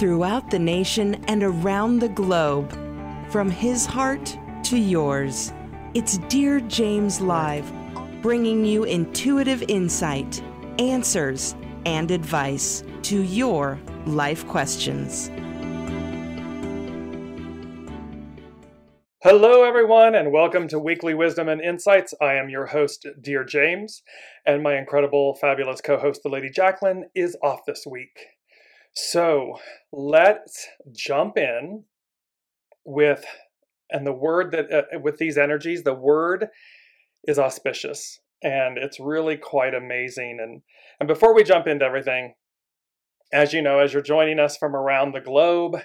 throughout the nation and around the globe. From his heart to yours, it's Dear James Live, bringing you intuitive insight, answers, and advice to your life questions. Hello, everyone, and welcome to Weekly Wisdom and Insights. I am your host, Dear James, and my incredible, fabulous co host, the Lady Jacqueline, is off this week. So let's jump in with, and the word that, uh, with these energies, the word is auspicious, and it's really quite amazing. And, and before we jump into everything, as you know, as you're joining us from around the globe,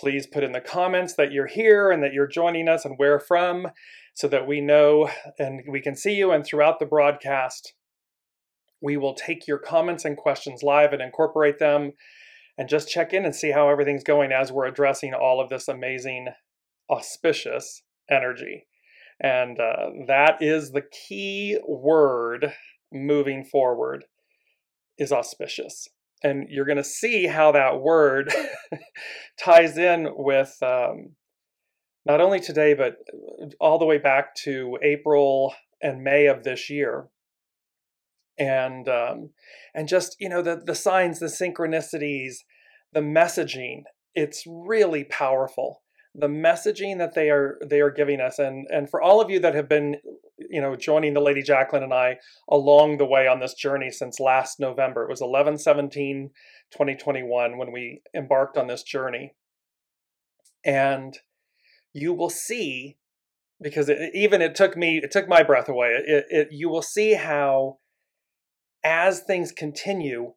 Please put in the comments that you're here and that you're joining us and where from so that we know and we can see you. And throughout the broadcast, we will take your comments and questions live and incorporate them and just check in and see how everything's going as we're addressing all of this amazing, auspicious energy. And uh, that is the key word moving forward is auspicious and you're going to see how that word ties in with um, not only today but all the way back to April and May of this year, and um, and just you know the the signs, the synchronicities, the messaging. It's really powerful the messaging that they are they are giving us and and for all of you that have been you know joining the lady jacqueline and i along the way on this journey since last november it was 11 17 2021 when we embarked on this journey and you will see because it, even it took me it took my breath away it, it you will see how as things continue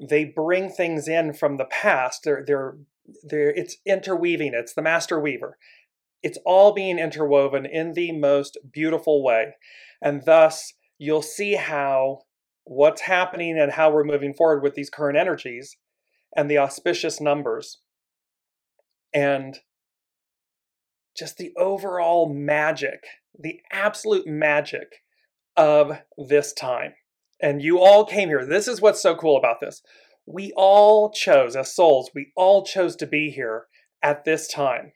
they bring things in from the past. They're they're there it's interweaving. It's the master weaver. It's all being interwoven in the most beautiful way. And thus you'll see how what's happening and how we're moving forward with these current energies and the auspicious numbers and just the overall magic the absolute magic of this time and you all came here this is what's so cool about this we all chose, as souls, we all chose to be here at this time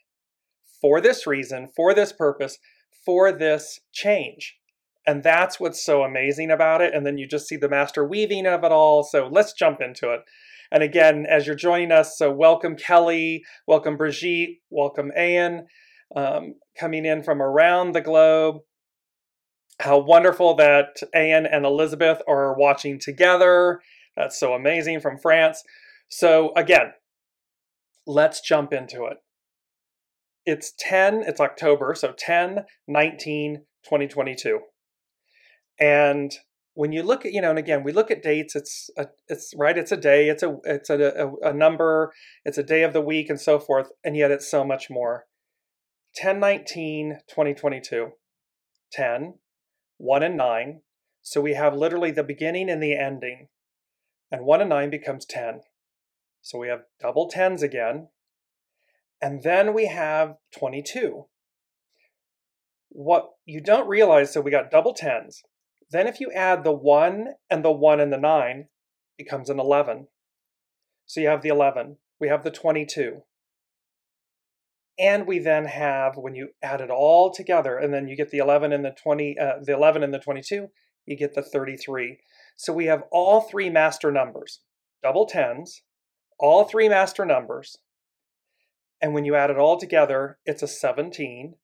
for this reason, for this purpose, for this change. And that's what's so amazing about it. And then you just see the master weaving of it all. So let's jump into it. And again, as you're joining us, so welcome Kelly, welcome Brigitte, welcome Anne, um, coming in from around the globe. How wonderful that Anne and Elizabeth are watching together that's so amazing from France. So, again, let's jump into it. It's 10, it's October, so 10, 19, 2022. And when you look at, you know, and again, we look at dates, it's a, it's right, it's a day, it's a it's a, a, a number, it's a day of the week and so forth, and yet it's so much more. 10 19 2022 10 1 and 9 so we have literally the beginning and the ending and 1 and 9 becomes 10. So we have double tens again. And then we have 22. What you don't realize, so we got double tens. Then if you add the 1 and the 1 and the 9, becomes an 11. So you have the 11. We have the 22. And we then have, when you add it all together, and then you get the 11 and the 20, uh, the 11 and the 22, you get the 33. So we have all three master numbers, double tens, all three master numbers. And when you add it all together, it's a 17,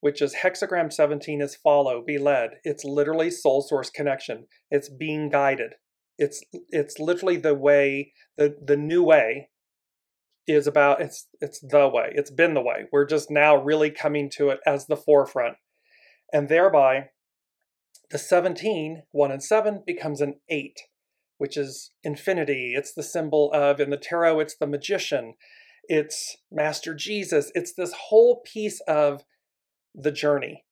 which is hexagram 17 is follow, be led. It's literally soul source connection. It's being guided. It's it's literally the way, the, the new way is about it's it's the way. It's been the way. We're just now really coming to it as the forefront. And thereby the 17, 1 and 7, becomes an 8, which is infinity. It's the symbol of, in the tarot, it's the magician, it's Master Jesus. It's this whole piece of the journey,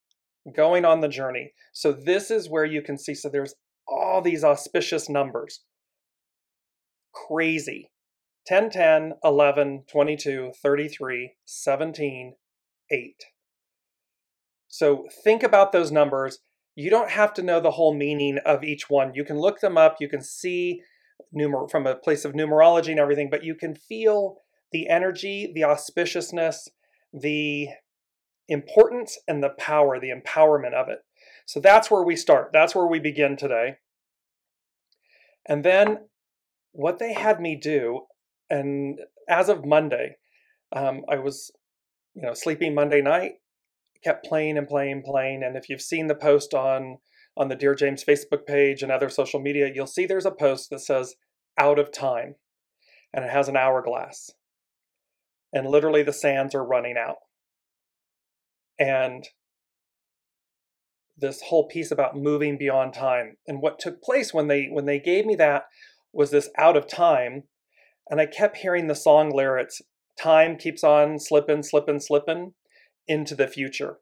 going on the journey. So, this is where you can see, so there's all these auspicious numbers. Crazy. 10, 10, 11, 22, 33, 17, 8. So think about those numbers you don't have to know the whole meaning of each one. You can look them up, you can see numer- from a place of numerology and everything, but you can feel the energy, the auspiciousness, the importance, and the power, the empowerment of it. So that's where we start. That's where we begin today. And then what they had me do, and as of Monday, um, I was, you know, sleeping Monday night, kept playing and playing, playing. And if you've seen the post on on the Dear James Facebook page and other social media, you'll see there's a post that says "out of time," and it has an hourglass, and literally the sands are running out. And this whole piece about moving beyond time and what took place when they when they gave me that was this out of time and i kept hearing the song lyrics time keeps on slipping slipping slipping into the future.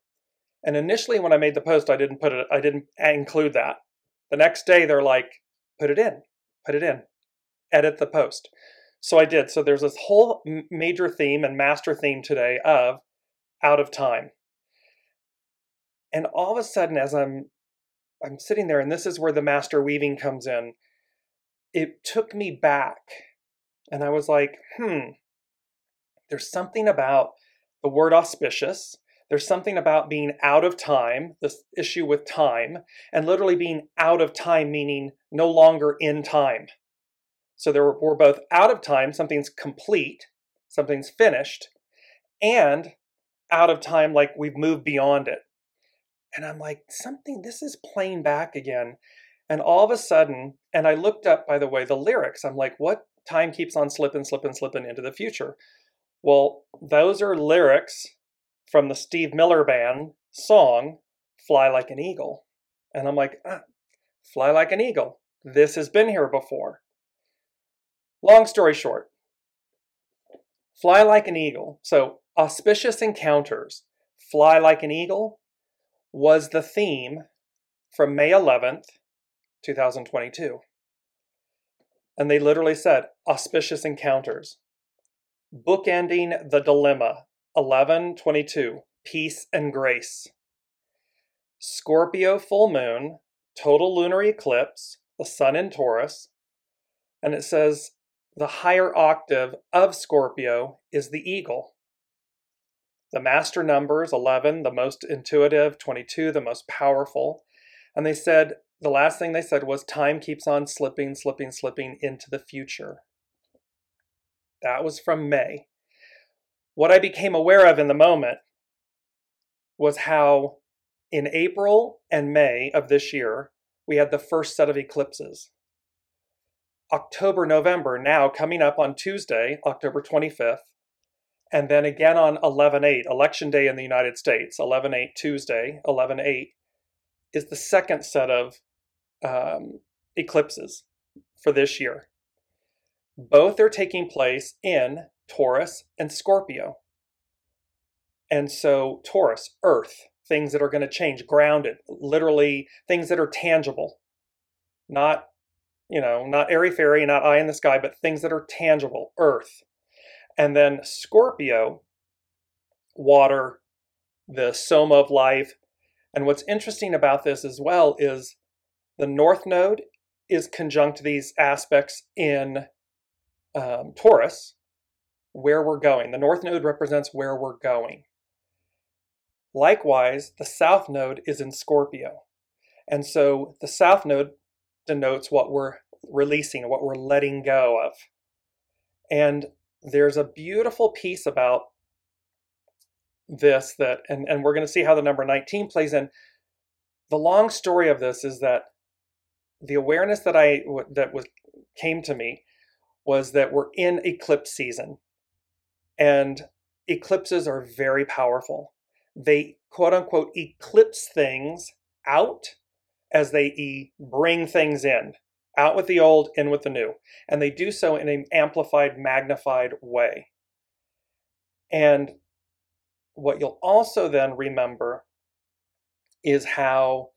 And initially when i made the post i didn't put it i didn't include that. The next day they're like put it in put it in edit the post. So i did. So there's this whole major theme and master theme today of out of time. And all of a sudden as i'm i'm sitting there and this is where the master weaving comes in it took me back and i was like hmm there's something about the word auspicious there's something about being out of time this issue with time and literally being out of time meaning no longer in time so there were, we're both out of time something's complete something's finished and out of time like we've moved beyond it and I'm like, something, this is playing back again. And all of a sudden, and I looked up, by the way, the lyrics. I'm like, what time keeps on slipping, slipping, slipping into the future? Well, those are lyrics from the Steve Miller Band song, Fly Like an Eagle. And I'm like, ah, Fly Like an Eagle. This has been here before. Long story short, Fly Like an Eagle. So, auspicious encounters, Fly Like an Eagle, was the theme from May 11th, 2022. And they literally said auspicious encounters. Bookending the dilemma 1122 peace and grace. Scorpio full moon, total lunar eclipse, the sun in Taurus. And it says the higher octave of Scorpio is the eagle. The master numbers 11, the most intuitive, 22, the most powerful. And they said, the last thing they said was, time keeps on slipping, slipping, slipping into the future. That was from May. What I became aware of in the moment was how in April and May of this year, we had the first set of eclipses. October, November, now coming up on Tuesday, October 25th, and then again on 11 8, Election Day in the United States, 11 8 Tuesday, 11 8, is the second set of um, eclipses for this year. Both are taking place in Taurus and Scorpio. And so, Taurus, Earth, things that are going to change, grounded, literally things that are tangible, not, you know, not airy fairy, not eye in the sky, but things that are tangible, Earth. And then Scorpio, water, the soma of life. And what's interesting about this as well is the North Node is conjunct these aspects in um, Taurus, where we're going. The North Node represents where we're going. Likewise, the South Node is in Scorpio. And so the South Node denotes what we're releasing, what we're letting go of. And there's a beautiful piece about this that and, and we're going to see how the number 19 plays in the long story of this is that the awareness that i that was came to me was that we're in eclipse season and eclipses are very powerful they quote unquote eclipse things out as they e- bring things in out with the old, in with the new. And they do so in an amplified, magnified way. And what you'll also then remember is how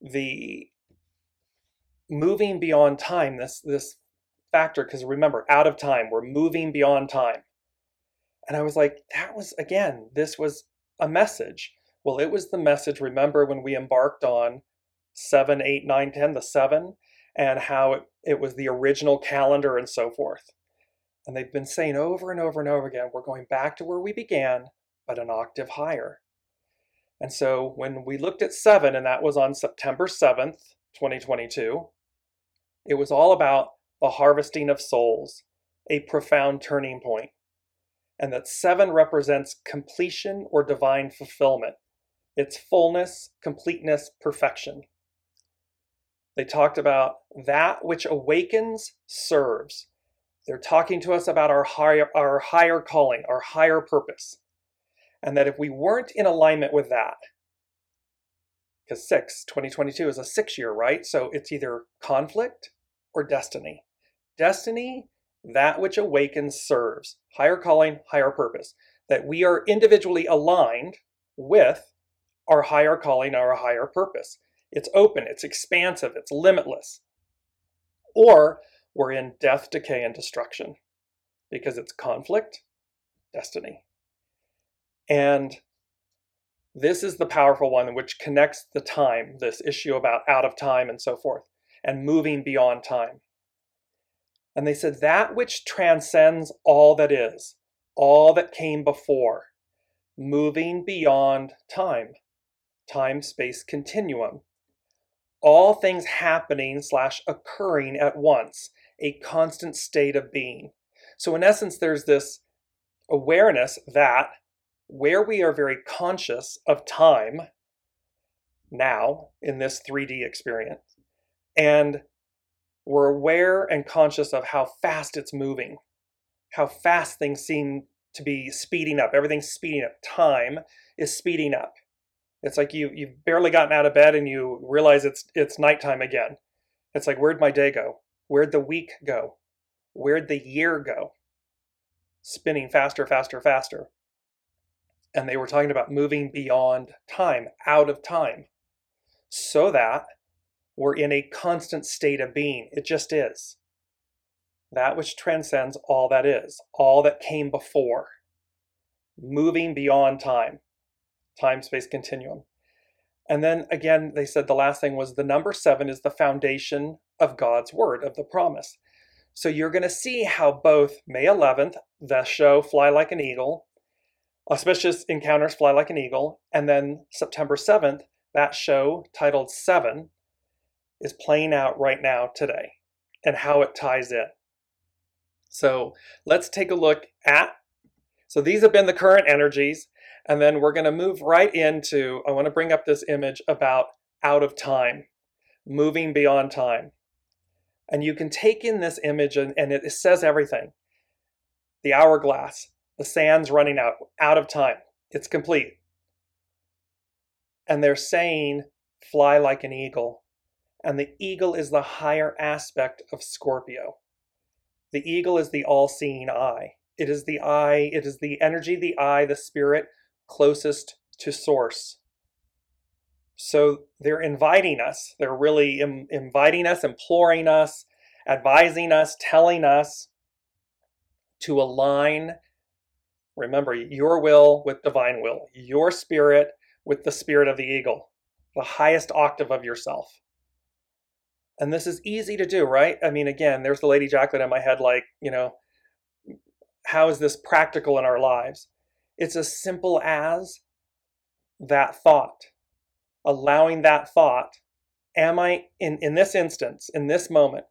the moving beyond time, this, this factor, because remember, out of time, we're moving beyond time. And I was like, that was, again, this was a message. Well, it was the message, remember when we embarked on 7, 8, 9, 10, the 7? and how it, it was the original calendar and so forth. And they've been saying over and over and over again, we're going back to where we began, but an octave higher. And so when we looked at seven, and that was on September 7th, 2022, it was all about the harvesting of souls, a profound turning. And that seven represents completion or divine fulfillment, its fullness, completeness, perfection. They talked about that which awakens serves. They're talking to us about our higher, our higher calling, our higher purpose. And that if we weren't in alignment with that, because 6, 2022 is a six year, right? So it's either conflict or destiny. Destiny, that which awakens serves. Higher calling, higher purpose. That we are individually aligned with our higher calling, our higher purpose. It's open, it's expansive, it's limitless. Or we're in death, decay, and destruction because it's conflict, destiny. And this is the powerful one which connects the time, this issue about out of time and so forth, and moving beyond time. And they said, that which transcends all that is, all that came before, moving beyond time, time space continuum, all things happening slash occurring at once, a constant state of being. So, in essence, there's this awareness that where we are very conscious of time now in this 3D experience, and we're aware and conscious of how fast it's moving, how fast things seem to be speeding up. Everything's speeding up. Time is speeding up. It's like you you've barely gotten out of bed and you realize it's it's nighttime again. It's like where'd my day go? Where'd the week go? Where'd the year go? Spinning faster, faster, faster and they were talking about moving beyond time, out of time, so that we're in a constant state of being. It just is. That which transcends all that is, all that came before, moving beyond time, time space continuum. And then again, they said the last thing was the number seven is the foundation of God's word, of the promise. So you're going to see how both May 11th, the show Fly Like an Eagle, Auspicious Encounters Fly Like an Eagle. And then September 7th, that show titled Seven is playing out right now today and how it ties in. So let's take a look at. So these have been the current energies. And then we're going to move right into. I want to bring up this image about out of time, moving beyond time. And you can take in this image and, and it says everything. The hourglass, the sand's running out, out of time. It's complete. And they're saying, fly like an eagle. And the eagle is the higher aspect of Scorpio. The eagle is the all seeing eye. It is the eye, it is the energy, the eye, the spirit closest to source. So they're inviting us. They're really Im- inviting us, imploring us, advising us, telling us to align Remember, your will with divine will, your spirit with the spirit of the eagle, the highest octave of yourself. And this is easy to do, right? I mean, again, there's the Lady Jacqueline in my head, like, you know, how is this practical in our lives? It's as simple as that thought, allowing that thought. Am I, in, in this instance, in this moment,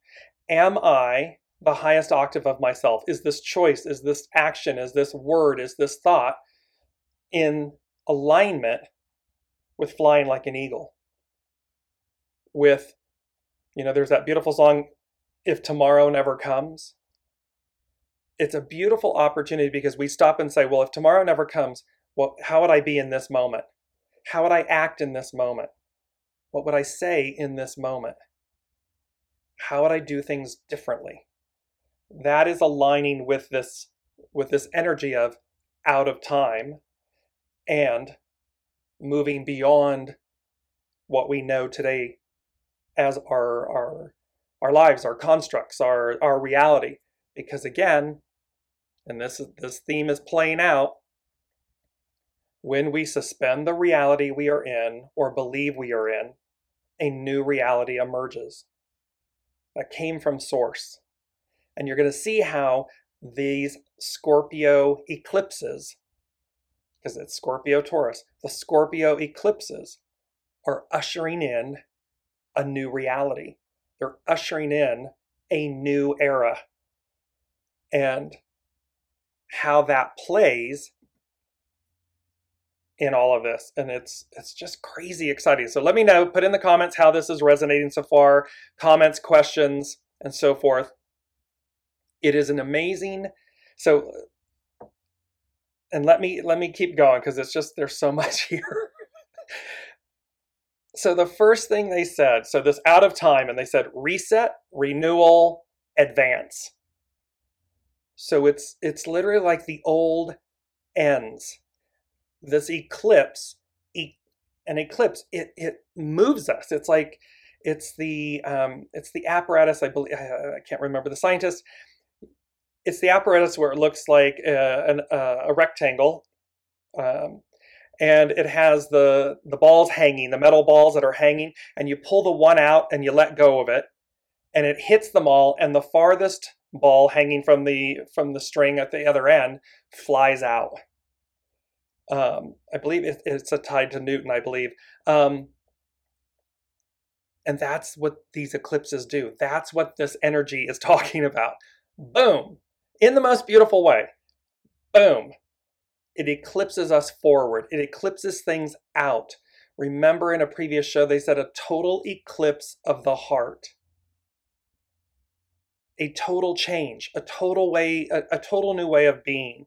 am I the highest octave of myself? Is this choice, is this action, is this word, is this thought in alignment with flying like an eagle? With, you know, there's that beautiful song, If Tomorrow Never Comes. It's a beautiful opportunity because we stop and say, well, if tomorrow never comes, well, how would I be in this moment? How would I act in this moment? What would I say in this moment? How would I do things differently? that is aligning with this with this energy of out of time and moving beyond what we know today as our our our lives, our constructs, our our reality. Because again, and this this theme is playing out, when we suspend the reality we are in or believe we are in, a new reality emerges. that came from source. And you're going to see how these Scorpio eclipses, because it's Scorpio Taurus, the Scorpio eclipses are ushering in a new reality. They're ushering in a new era. And how that plays in all of this and it's it's just crazy exciting so let me know put in the comments how this is resonating so far comments questions and so forth it is an amazing so and let me let me keep going because it's just there's so much here so the first thing they said so this out of time and they said reset renewal advance so it's it's literally like the old ends this eclipse, e- an eclipse, it, it moves us. It's like it's the um, it's the apparatus. I believe I can't remember the scientist. It's the apparatus where it looks like a, an, a rectangle, um, and it has the the balls hanging, the metal balls that are hanging, and you pull the one out and you let go of it, and it hits them all, and the farthest ball hanging from the from the string at the other end flies out um, I believe it, it's a tied to Newton, I believe. Um, and that's what these eclipses do. That's what this energy is talking about. Boom. In the most beautiful way. Boom. It eclipses us forward, it eclipses things out. Remember in a previous show, they said a total eclipse of the heart. A total change, a total way, a, a total new way of being.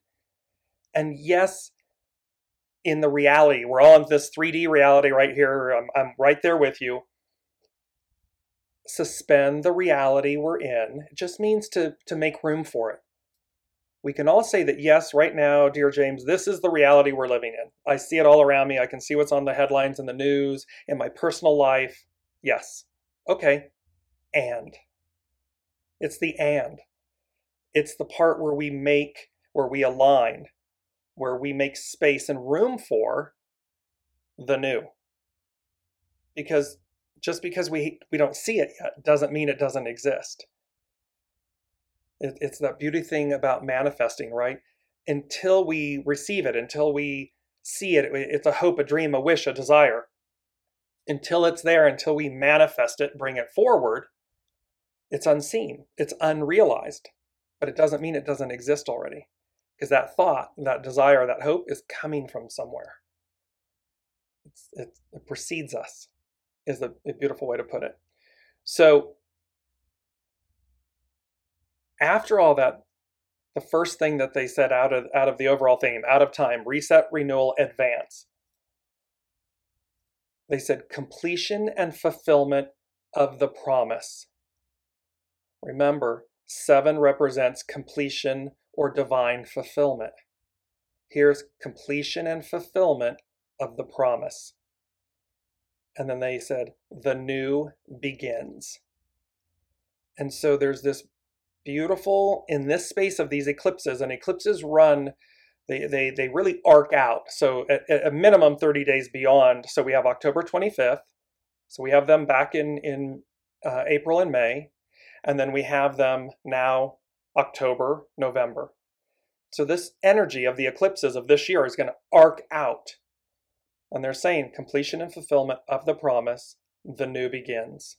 And yes, in the reality. We're all in this 3D reality right here. I'm, I'm right there with you. Suspend the reality we're in. It just means to, to make room for it. We can all say that, yes, right now, dear James, this is the reality we're living in. I see it all around me. I can see what's on the headlines in the news, in my personal life. Yes. Okay. And. It's the and. It's the part where we make, where we align, where we make space and room for the new. Because just because we we don't see it yet doesn't mean it doesn't exist. It, it's that beauty thing about manifesting, right? Until we receive it, until we see it, it's a hope, a dream, a wish, a desire. Until it's there, until we manifest it, bring it forward, it's unseen, it's unrealized. But it doesn't mean it doesn't exist already because that thought, that desire, that hope is coming from somewhere. It, it, precedes us, is a beautiful way to put it. So, after all that, the first thing that they said out of out of the overall theme, out of time, reset, renewal, advance. They said completion and fulfillment of the promise. Remember, seven represents completion or divine fulfillment. Here's completion and fulfillment of the promise. And then they said, the new begins. And so there's this beautiful, in this space of these eclipses, and eclipses run, they, they, they really arc out. So at, a minimum 30 days beyond. So we have October 25th. So we have them back in, in uh, April and May. And then we have them now October, November. So this energy of the eclipses of this year is going to arc out. And they're saying completion and fulfillment of the promise, the new begins.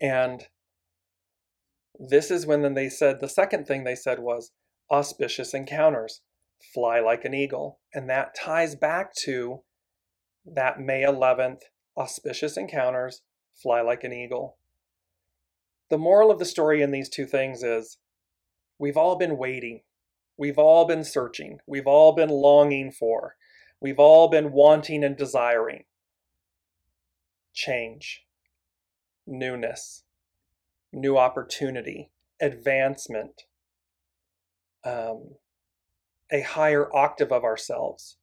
And this is when then they said the second thing they said was auspicious encounters, fly like an eagle. And that ties back to that May 11th auspicious encounters, fly like an eagle. The moral of the story in these two things is we've all been waiting. We've all been searching. We've all been longing for. We've all been wanting and desiring change, newness, new opportunity, advancement, um, a higher octave of ourselves.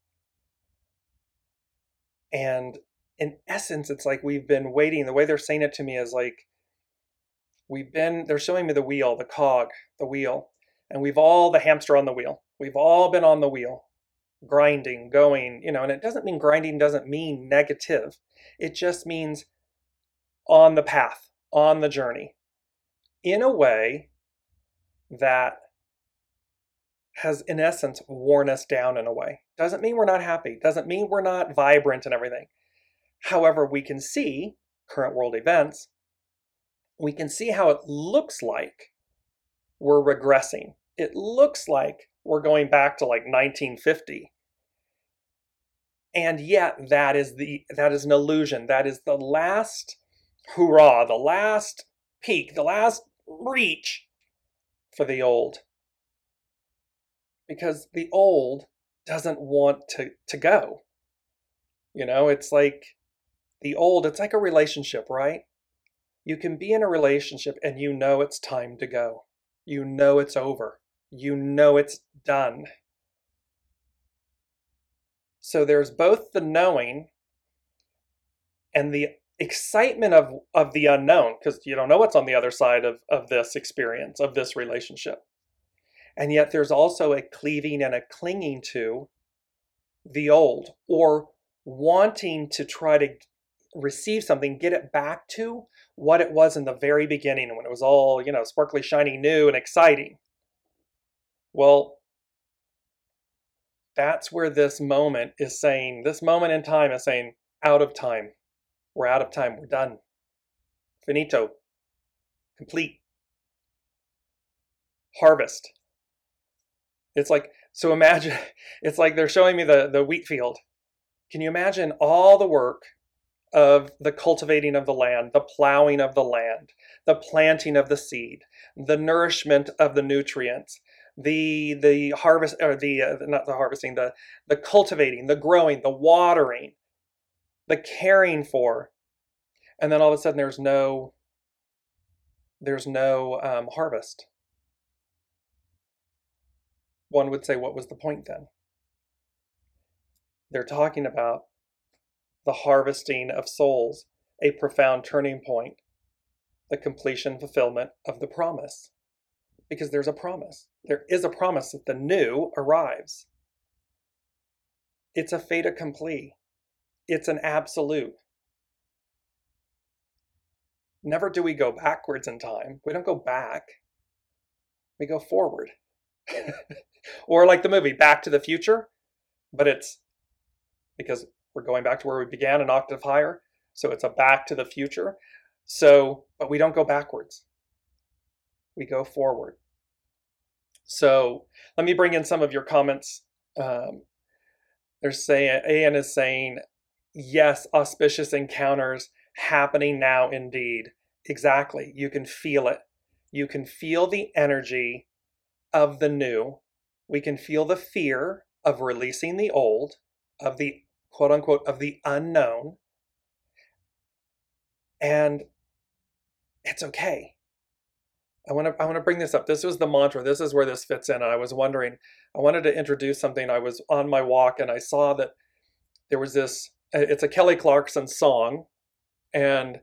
And in essence, it's like we've been waiting. The way they're saying it to me is like we've been they're showing me the wheel the cog the wheel and we've all the hamster on the wheel we've all been on the wheel grinding going you know and it doesn't mean grinding doesn't mean negative it just means on the path on the journey in a way that has, in essence, worn us down in a way. Doesn't mean we're not happy, doesn't mean we're not vibrant and everything. However, we can see current world events, we can see how it looks like we're regressing. It looks like we're going back to like 1950 and yet that is the that is an illusion that is the last hurrah the last peak the last reach for the old. Because the old doesn't want to to go. You know it's like the old it's like a relationship right? You can be in a relationship and you know it's time to go. You know it's over. You know it's done. So there's both the knowing and the excitement of, of the unknown, because you don't know what's on the other side of, of this experience, of this relationship. And yet there's also a cleaving and a clinging to the old or wanting to try to receive something, get it back to what it was in the very beginning when it was all, you know, sparkly, shiny, new, and exciting. Well, that's where this moment is saying, this moment in time is saying, out of time. We're out of time. We're done. Finito. Complete. Harvest. It's like, so imagine, it's like they're showing me the, the wheat field. Can you imagine all the work of the cultivating of the land, the plowing of the land, the planting of the seed, the nourishment of the nutrients, the the harvest or the uh, not the harvesting the the cultivating the growing the watering the caring for and then all of a sudden there's no there's no um, harvest one would say what was the point then they're talking about the harvesting of souls a profound turning point the completion fulfillment of the promise because there's a promise. There is a promise that the new arrives. It's a fait accompli. It's an absolute. Never do we go backwards in time. We don't go back. We go forward. or like the movie Back to the Future, but it's because we're going back to where we began an octave higher. So it's a back to the future. So, but we don't go backwards we go forward. So let me bring in some of your comments. Um, they're saying, An is saying, yes, auspicious encounters happening now indeed. Exactly. You can feel it. You can feel the energy of the new. We can feel the fear of releasing the old, of the quote unquote, of the unknown. And it's okay. I want to I want to bring this up. This was the mantra. This is where this fits in. And I was wondering, I wanted to introduce something. I was on my walk and I saw that there was this. Uh, it's a Kelly Clarkson song, and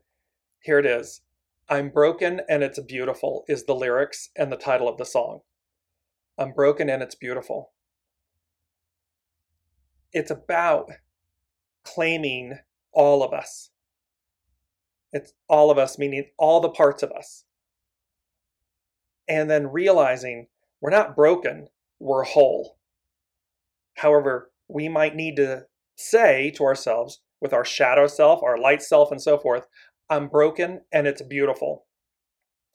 here it is. I'm broken and it's beautiful is the lyrics and the title of the song. I'm broken and it's beautiful. It's about claiming all of us. It's all of us, meaning all the parts of us and then realizing we're not broken, we're whole. However, we might need to say to ourselves, with our shadow self, our light self, and so forth, I'm broken and it's beautiful.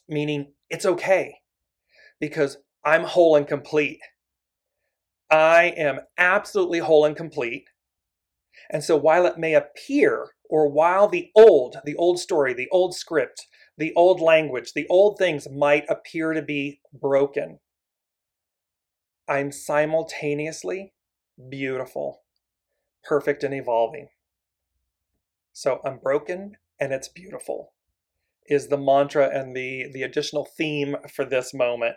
Meaning it's okay because I'm whole and complete. I am absolutely whole and complete. And so while it may appear, or while the old, the old story, the old script the old language, the old things might appear to be broken. I'm simultaneously beautiful, perfect, and evolving. So I'm broken and it's beautiful is the mantra and the the additional theme for this moment.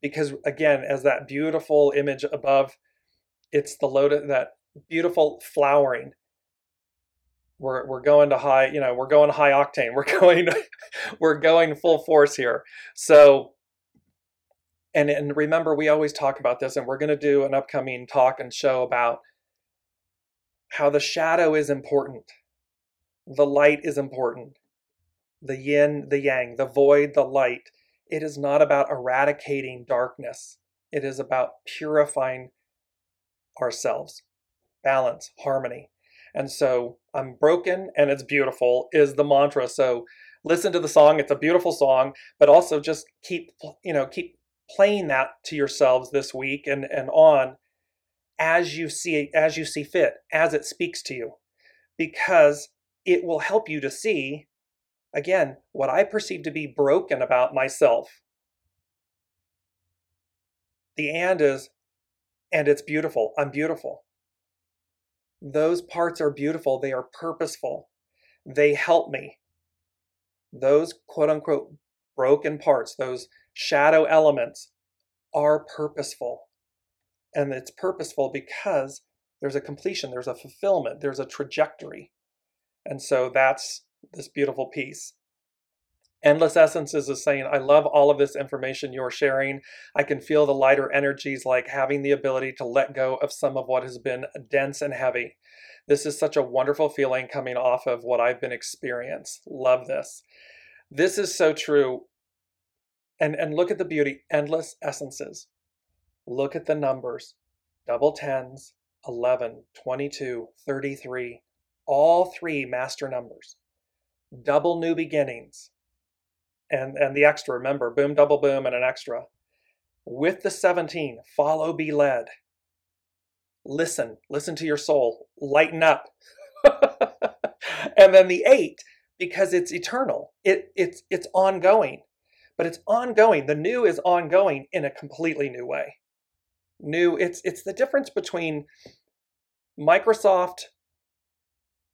Because again as that beautiful image above it's the lotus that beautiful flowering. We're we're going to high you know we're going high octane. We're going we're going full force here. So and and remember we always talk about this and we're going to do an upcoming talk and show about how the shadow is important the light is important the yin, the yang, the void, the light. It is not about eradicating darkness. It is about purifying ourselves, balance, harmony. And so I'm broken and it's beautiful is the mantra. So listen to the song. It's a beautiful song, but also just keep, you know, keep playing that to yourselves this week and, and on as you see as you see fit, as it speaks to you. Because it will help you to see again what I perceive to be broken about myself. The and is and it's beautiful. I'm beautiful. Those parts are beautiful. They are purposeful. They help me. Those quote unquote broken parts, those shadow elements, are purposeful. And it's purposeful because there's a completion, there's a fulfillment, there's a trajectory. And so that's this beautiful piece. Endless Essences is saying, I love all of this information you're sharing. I can feel the lighter energies like having the ability to let go of some of what has been dense and heavy. This is such a wonderful feeling coming off of what I've been experienced. Love this. This is so true. And, and look at the beauty endless essences. Look at the numbers. Double tens, 11, 22, 33, all three master numbers. Double new beginnings, and and the extra remember boom double boom and an extra. With the 17 follow be led. Listen listen to your soul. Lighten up. And then the 8 because it's eternal. It it's it's ongoing. But it's ongoing. The new is ongoing in a completely new way new it's it's the difference between Microsoft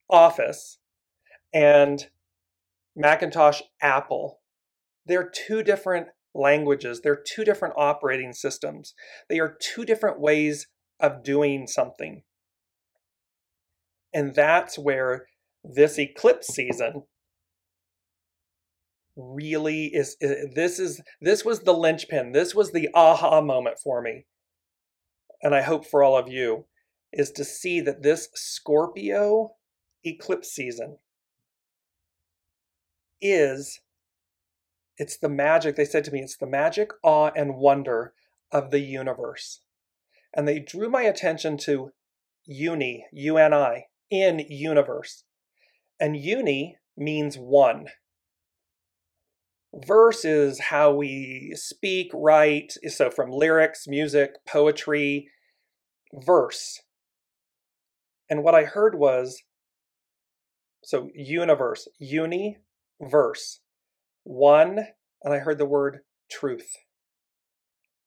Office and Macintosh Apple. They're two different languages, they're two different operating systems, they are two different ways of doing something. And that's where this eclipse season really is this is this was the linchpin. This was the aha moment for me and i hope for all of you is to see that this scorpio eclipse season is it's the magic, they said to me, it's the magic, awe, and wonder of the universe. And they drew my attention to uni, U N I, in universe. And uni means one. Verse is how we speak, write, so from lyrics, music, poetry, verse. And what I heard was so universe, uni, verse. One, and I heard the word truth.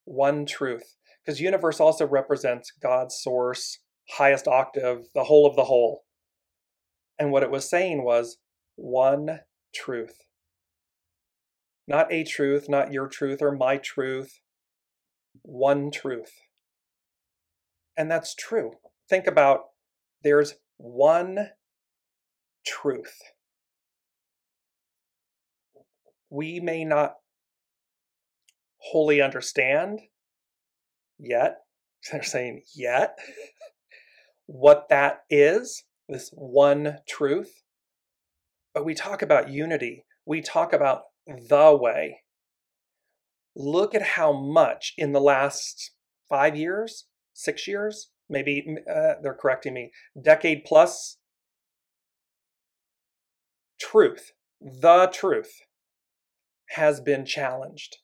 One truth. Because universe also represents God's source, highest octave, the whole of the whole. And what it was saying was one truth. Not a truth, not your truth or my truth. One truth. And that's true. Think about there's one truth we may not wholly understand yet, they're saying yet, what that is, this one truth. But we talk about unity, we talk about the way. Look at how much in the last five years, six years, maybe uh, they're correcting me, decade plus, truth, the truth has been challenged.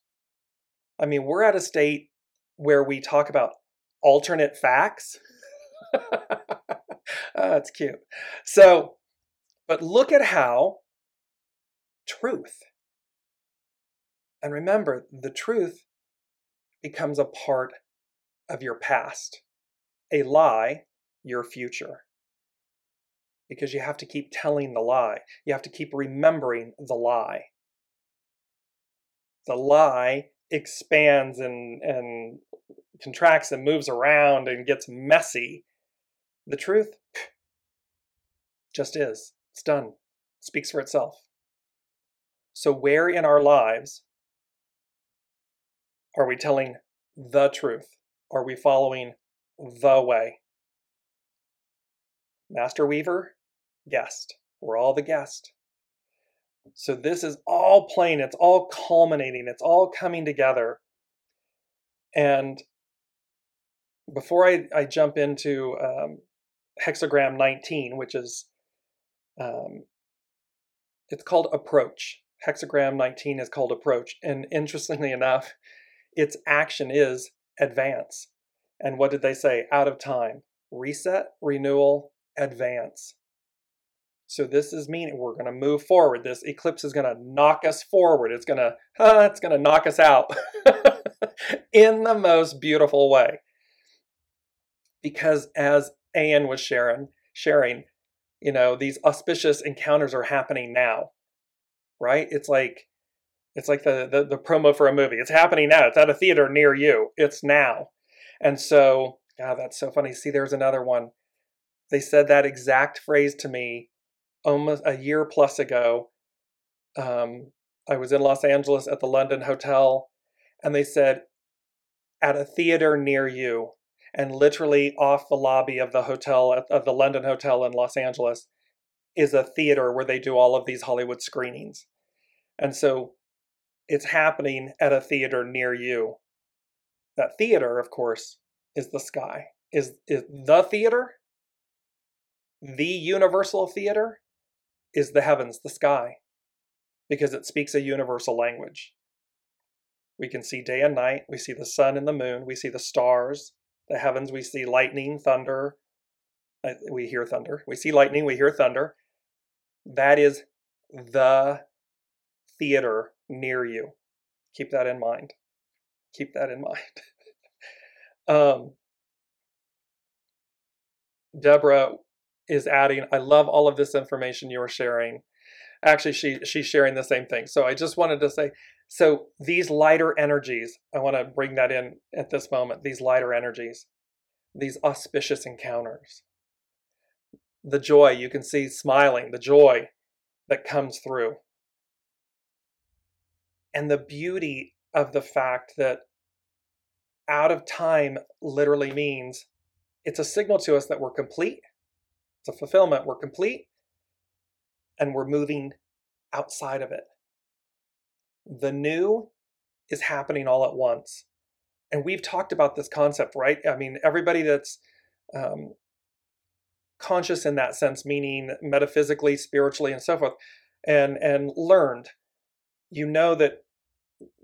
I mean, we're at a state where we talk about alternate facts. That's cute. So, but look at how truth, and remember, the truth becomes a part of your past, a lie, your future. Because you have to keep telling the lie, you have to keep remembering the lie the lie expands and and contracts and moves around and gets messy. The truth just is. It's done. It speaks for itself. So where in our lives are we telling the truth? Are we following the way? Master Weaver, guest. We're all the guest. So this is all playing, it's all culminating, it's all coming together. And before I, I jump into um, hexagram 19, which is, um, it's called approach. Hexagram 19 is called approach. And interestingly enough, its action is advance. And what did they say? Out of time. Reset, renewal, advance. So this is meaning we're going to move forward. This eclipse is going to knock us forward. It's going to, uh, it's going to knock us out in the most beautiful way. Because as Anne was sharing, sharing, you know, these auspicious encounters are happening now, right? It's like, it's like the, the, the promo for a movie. It's happening now. It's at a theater near you. It's now. And so, God, that's so funny. See, there's another one. They said that exact phrase to me almost a year plus ago. Um, I was in Los Angeles at the London Hotel, and they said, at a theater near you, and literally off the lobby of the hotel, of the London Hotel in Los Angeles, is a theater where they do all of these Hollywood screenings. And so it's happening at a theater near you. That theater, of course, is the sky. Is, is the theater, the universal theater, is the heavens, the sky, because it speaks a universal language. We can see day and night, we see the sun and the moon, we see the stars, the heavens, we see lightning, thunder. We hear thunder. We see lightning, we hear thunder. That is the theater near you. Keep that in mind. Keep that in mind. um, Deborah is adding, I love all of this information you are sharing. Actually, she she's sharing the same thing. So I just wanted to say, so these lighter energies, I want to bring that in at this moment, these lighter energies, these auspicious encounters. The joy, you can see smiling, the joy that comes through. And the beauty of the fact that out of time literally means it's a signal to us that we're complete it's a fulfillment. We're complete and we're moving outside of it. The new is happening all at once. And we've talked about this concept, right? I mean, everybody that's um, conscious in that sense, meaning metaphysically, spiritually, and so forth, and and learned, you know that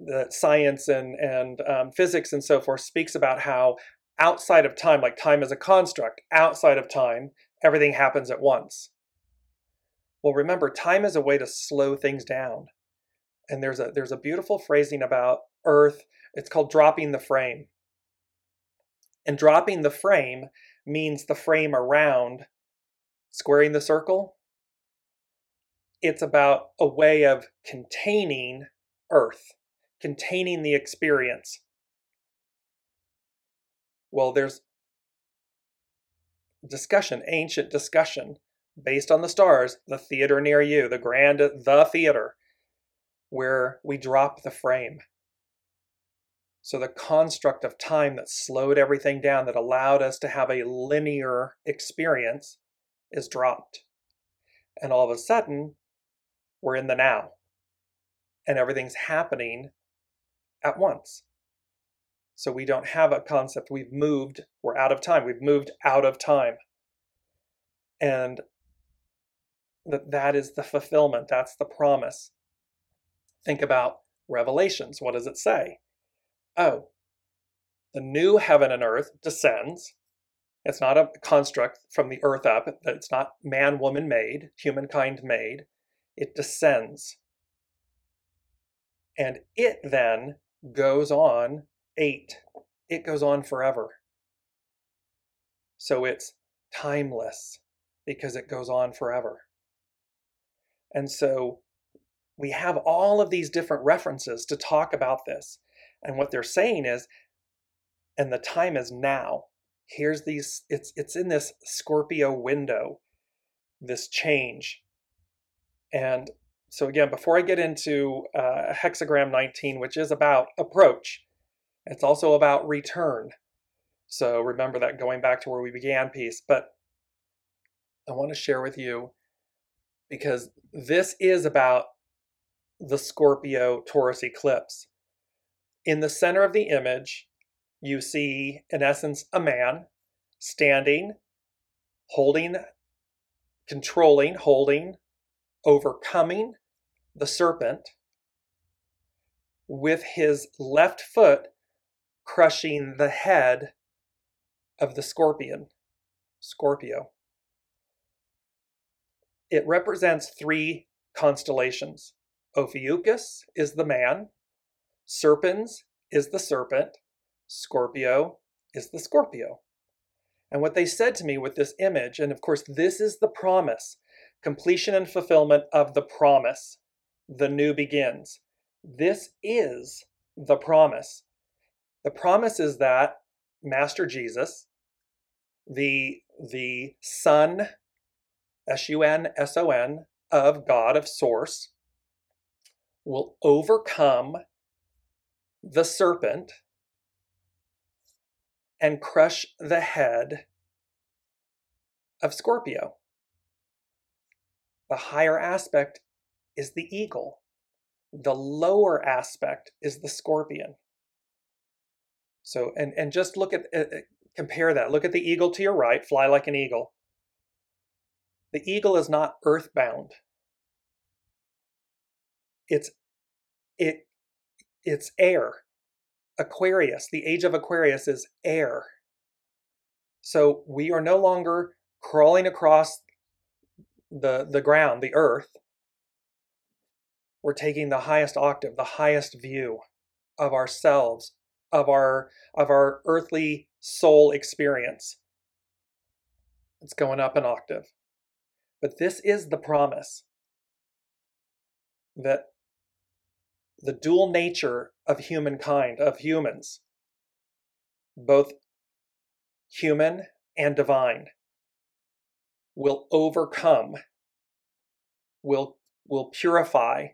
that science and and um, physics and so forth speaks about how outside of time, like time is a construct, outside of time, everything happens at once. Well, remember, time is a way to slow things down. And there's a there's a beautiful phrasing about Earth. It's called dropping the frame. And dropping the frame means the frame around squaring the circle. It's about a way of containing Earth, containing the experience. Well, there's discussion, ancient discussion, based on the stars, the theater near you, the grand, the theater, where we drop the frame. So the construct of time that slowed everything down, that allowed us to have a linear experience, is dropped. And all of a sudden, we're in the now. And everything's happening at once. So we don't have a concept. We've moved, we're out of time. We've moved out of time. And that that is the fulfillment. That's the promise. Think about Revelations. What does it say? Oh, the new heaven and earth descends. It's not a construct from the earth up. It's not man, woman made, humankind made. It descends. And it then goes on 8, it goes on forever. So it's timeless because it goes on forever. And so we have all of these different references to talk about this. And what they're saying is, and the time is now. Here's these, it's it's in this Scorpio window, this change. And so again, before I get into uh, hexagram 19, which is about approach, it's also about return. So remember that going back to where we began piece. But I want to share with you because this is about the Scorpio Taurus eclipse. In the center of the image, you see, in essence, a man standing, holding, controlling, holding, overcoming the serpent with his left foot crushing the head of the scorpion, Scorpio. It represents three constellations. Ophiuchus is the man, Serpens is the serpent, Scorpio is the Scorpio. And what they said to me with this image, and of course, this is the promise completion and fulfillment of the promise. The new begins. This is the promise. The promise is that Master Jesus, the, the Son, S U N S O N, of God, of Source, will overcome the serpent and crush the head of Scorpio. The higher aspect is the eagle. The lower aspect is the scorpion. So, and, and just look at, uh, compare that. Look at the eagle to your right, fly like an eagle. The eagle is not earthbound. It's, it, it's air. Aquarius, the age of Aquarius is air. So we are no longer crawling across the, the ground, the earth. We're taking the highest octave, the highest view of ourselves, of our of our earthly soul experience. It's going up an octave. But this is the promise that the dual nature of humankind, of humans, both human and divine, will overcome, will, will purify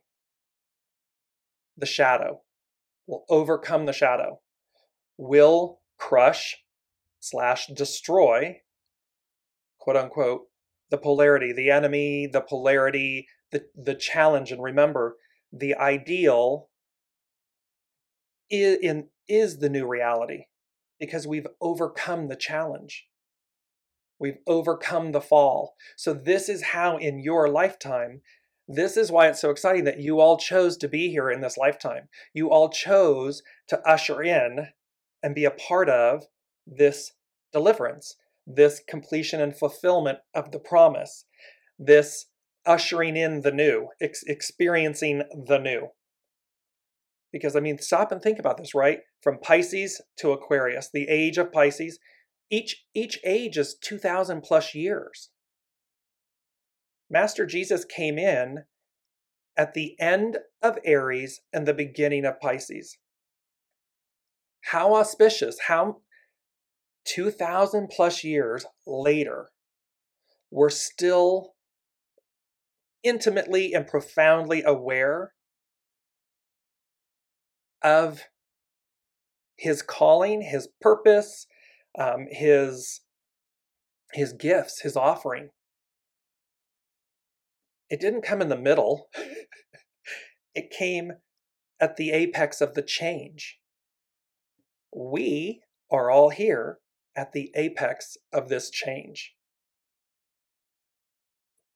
the shadow, will overcome the shadow, will crush slash destroy, quote unquote, the polarity, the enemy, the polarity, the, the challenge. And remember, the ideal is, in, is the new reality because we've overcome the challenge. We've overcome the fall. So, this is how in your lifetime, this is why it's so exciting that you all chose to be here in this lifetime. You all chose to usher in and be a part of this deliverance, this completion and fulfillment of the promise, this ushering in the new, ex- experiencing the new. Because, I mean, stop and think about this, right? From Pisces to Aquarius, the age of Pisces, each, each age is 2,000 plus years. Master Jesus came in at the end of Aries and the beginning of Pisces. How auspicious, how 2,000 plus years later, we're still intimately and profoundly aware of his calling, his purpose, um, his his gifts, his offering. It didn't come in the middle. it came at the apex of the change. We are all here at the apex of this change.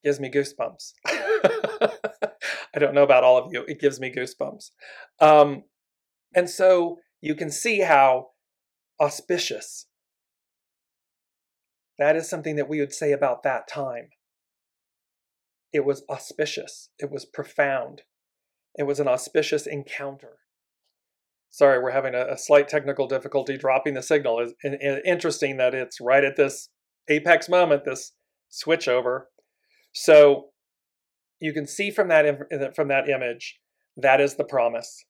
Gives me goosebumps. I don't know about all of you. It gives me goosebumps. Um, and so you can see how auspicious that is something that we would say about that time. It was auspicious, it was profound, it was an auspicious encounter. Sorry, we're having a, a slight technical difficulty dropping the signal. It's interesting that it's right at this apex moment, this switch over. So you can see from that from that image that is the promise.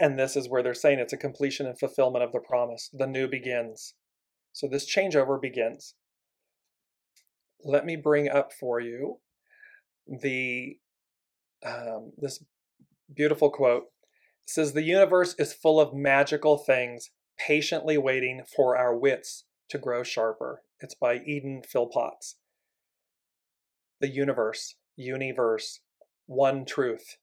And this is where they're saying it's a completion and fulfillment of the promise. The new begins. So this changeover begins. Let me bring up for you the um, this beautiful quote. It says the universe is full of magical things patiently waiting for our wits to grow sharper. It's by Eden Phillpotts. The universe, universe, one truth.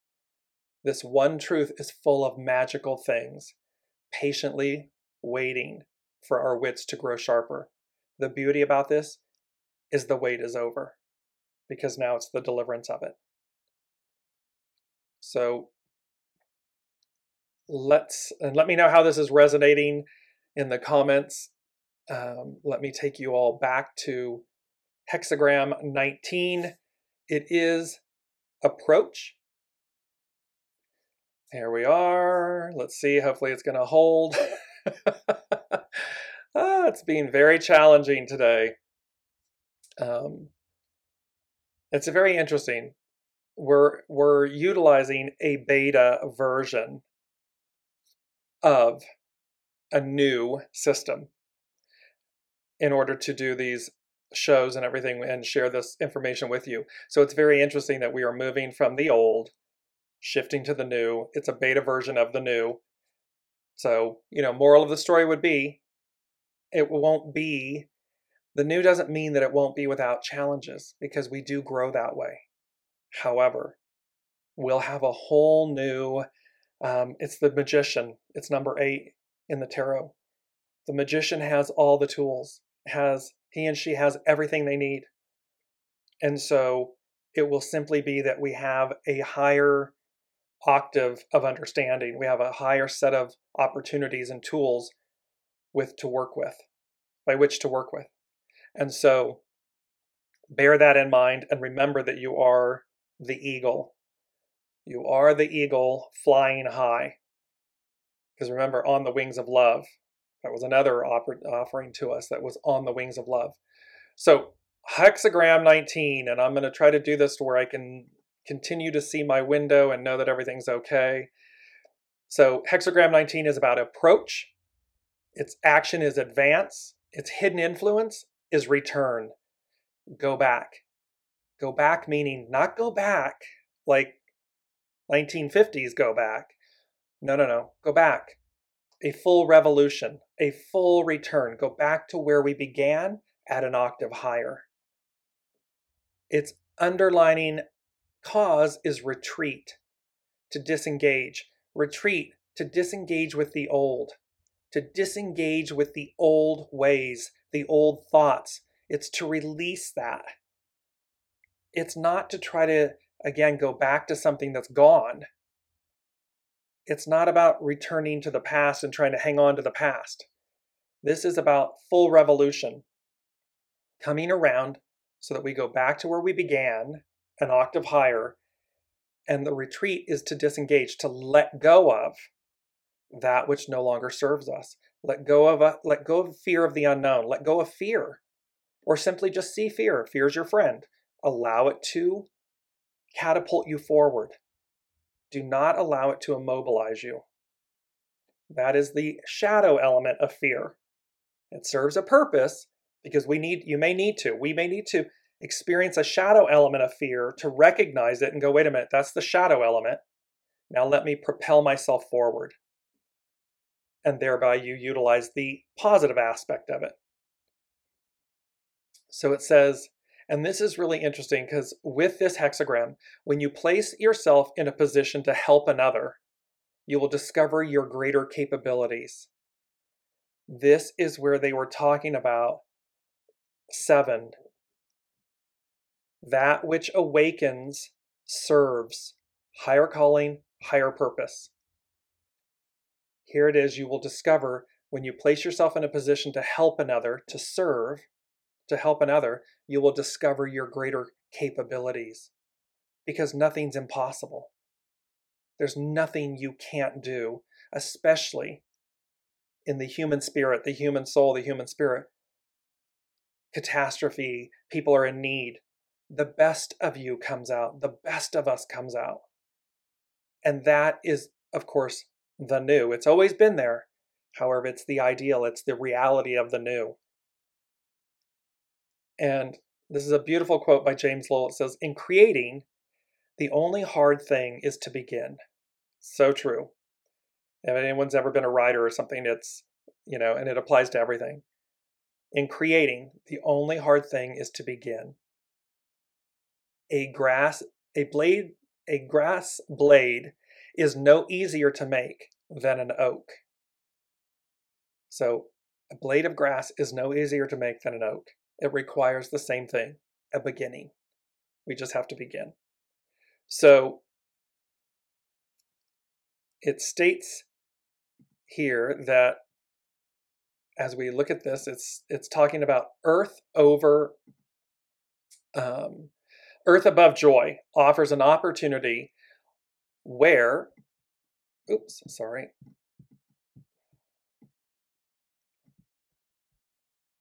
This one truth is full of magical things, patiently waiting for our wits to grow sharper. The beauty about this is the wait is over because now it's the deliverance of it. So let's and let me know how this is resonating in the comments. Um, let me take you all back to hexagram 19. It is approach. Here we are. Let's see. Hopefully, it's going to hold. ah, it's been very challenging today. Um, it's very interesting. We're we're utilizing a beta version of a new system in order to do these shows and everything and share this information with you. So it's very interesting that we are moving from the old, shifting to the new. It's a beta version of the new. So, you know, moral of the story would be it won't be the new doesn't mean that it won't be without challenges because we do grow that way. However, we'll have a whole new um, it's the magician. It's number eight in the tarot. The magician has all the tools, has he and she has everything they need. And so it will simply be that we have a higher octave of understanding. We have a higher set of opportunities and tools with to work with, by which to work with. And so bear that in mind and remember that you are the eagle you are the eagle flying high. Because remember, on the wings of love. That was another offering to us that was on the wings of love. So, hexagram 19, and I'm going to try to do this to where I can continue to see my window and know that everything's okay. So, hexagram 19 is about approach, its action is advance, its hidden influence is return. Go back. Go back meaning not go back like 1950s go back. No, no, no. Go back. A full revolution, a full return. Go back to where we began at an octave higher. Its underlining cause is retreat, to disengage. Retreat, to disengage with the old, to disengage with the old ways, the old thoughts. It's to release that. It's not to try to again go back to something that's gone. It's not about returning to the past and trying to hang on to the past. This is about full revolution, coming around so that we go back to where we began, an octave higher, and the retreat is to disengage, to let go of that which no longer serves us. Let go of a, let go of fear of the unknown. Let go of fear, or simply just see fear. Fear is your friend. Allow it to catapult you forward. Do not allow it to immobilize you. That is the shadow element of fear. It serves a purpose because we need you may need to. We may need to experience a shadow element of fear to recognize it and go, wait a minute, that's the shadow element. Now let me propel myself forward. And thereby you utilize the positive aspect of it. So it says, and this is really interesting because with this hexagram, when you place yourself in a position to help another, you will discover your greater capabilities. This is where they were talking about seven. That which awakens serves higher calling, higher purpose. Here it is, you will discover when you place yourself in a position to help another, to serve, to help another, you will discover your greater capabilities because nothing's impossible. There's nothing you can't do, especially in the human spirit, the human soul, the human spirit. Catastrophe, people are in need. The best of you comes out, the best of us comes out. And that is, of course, the new. It's always been there. However, it's the ideal, it's the reality of the new. And this is a beautiful quote by James Lowell. It says, In creating, the only hard thing is to begin. So true. If anyone's ever been a writer or something, it's, you know, and it applies to everything. In creating, the only hard thing is to begin. A grass, a blade, a grass blade is no easier to make than an oak. So, a blade of grass is no easier to make than an oak. It requires the same thing a beginning. We just have to begin. So, it states here that as we look at this, it's it's talking about earth over um, earth above joy offers an opportunity where oops sorry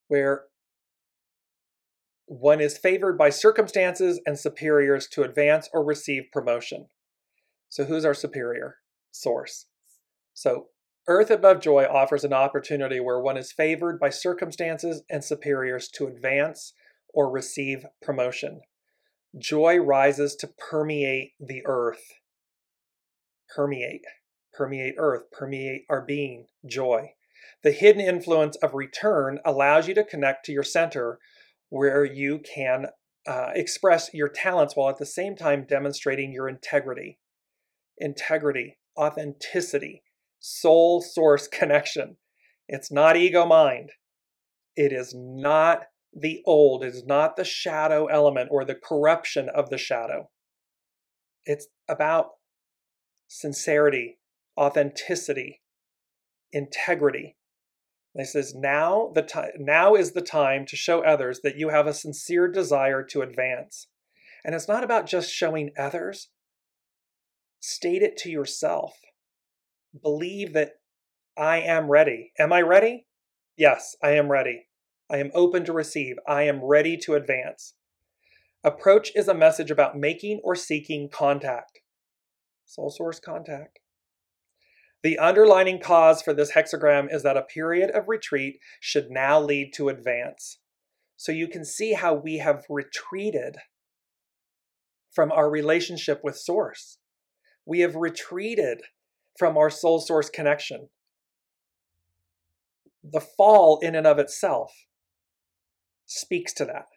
where one is favored by circumstances and superiors to advance or receive promotion so who's our superior source so Earth above joy offers an opportunity where one is favored by circumstances and superiors to advance or receive promotion. Joy rises to permeate the earth. Permeate, permeate earth, permeate our being, joy. The hidden influence of return allows you to connect to your center where you can uh, express your talents while at the same time demonstrating your integrity. Integrity, authenticity, soul source connection. It's not ego mind. It is not the old. It is not the shadow element or the corruption of the shadow. It's about sincerity, authenticity, integrity. And he says, now the time now is the time to show others that you have a sincere desire to advance. And it's not about just showing others. State it to yourself believe that I am ready. Am I ready? Yes, I am ready. I am open to receive. I am ready to advance. Approach is a message about making or seeking contact. Soul source contact. The underlining cause for this hexagram is that a period of retreat should now lead to advance. So you can see how we have retreated from our relationship with Source. We have retreated from our soul source connection. The fall, in and of itself, speaks to that,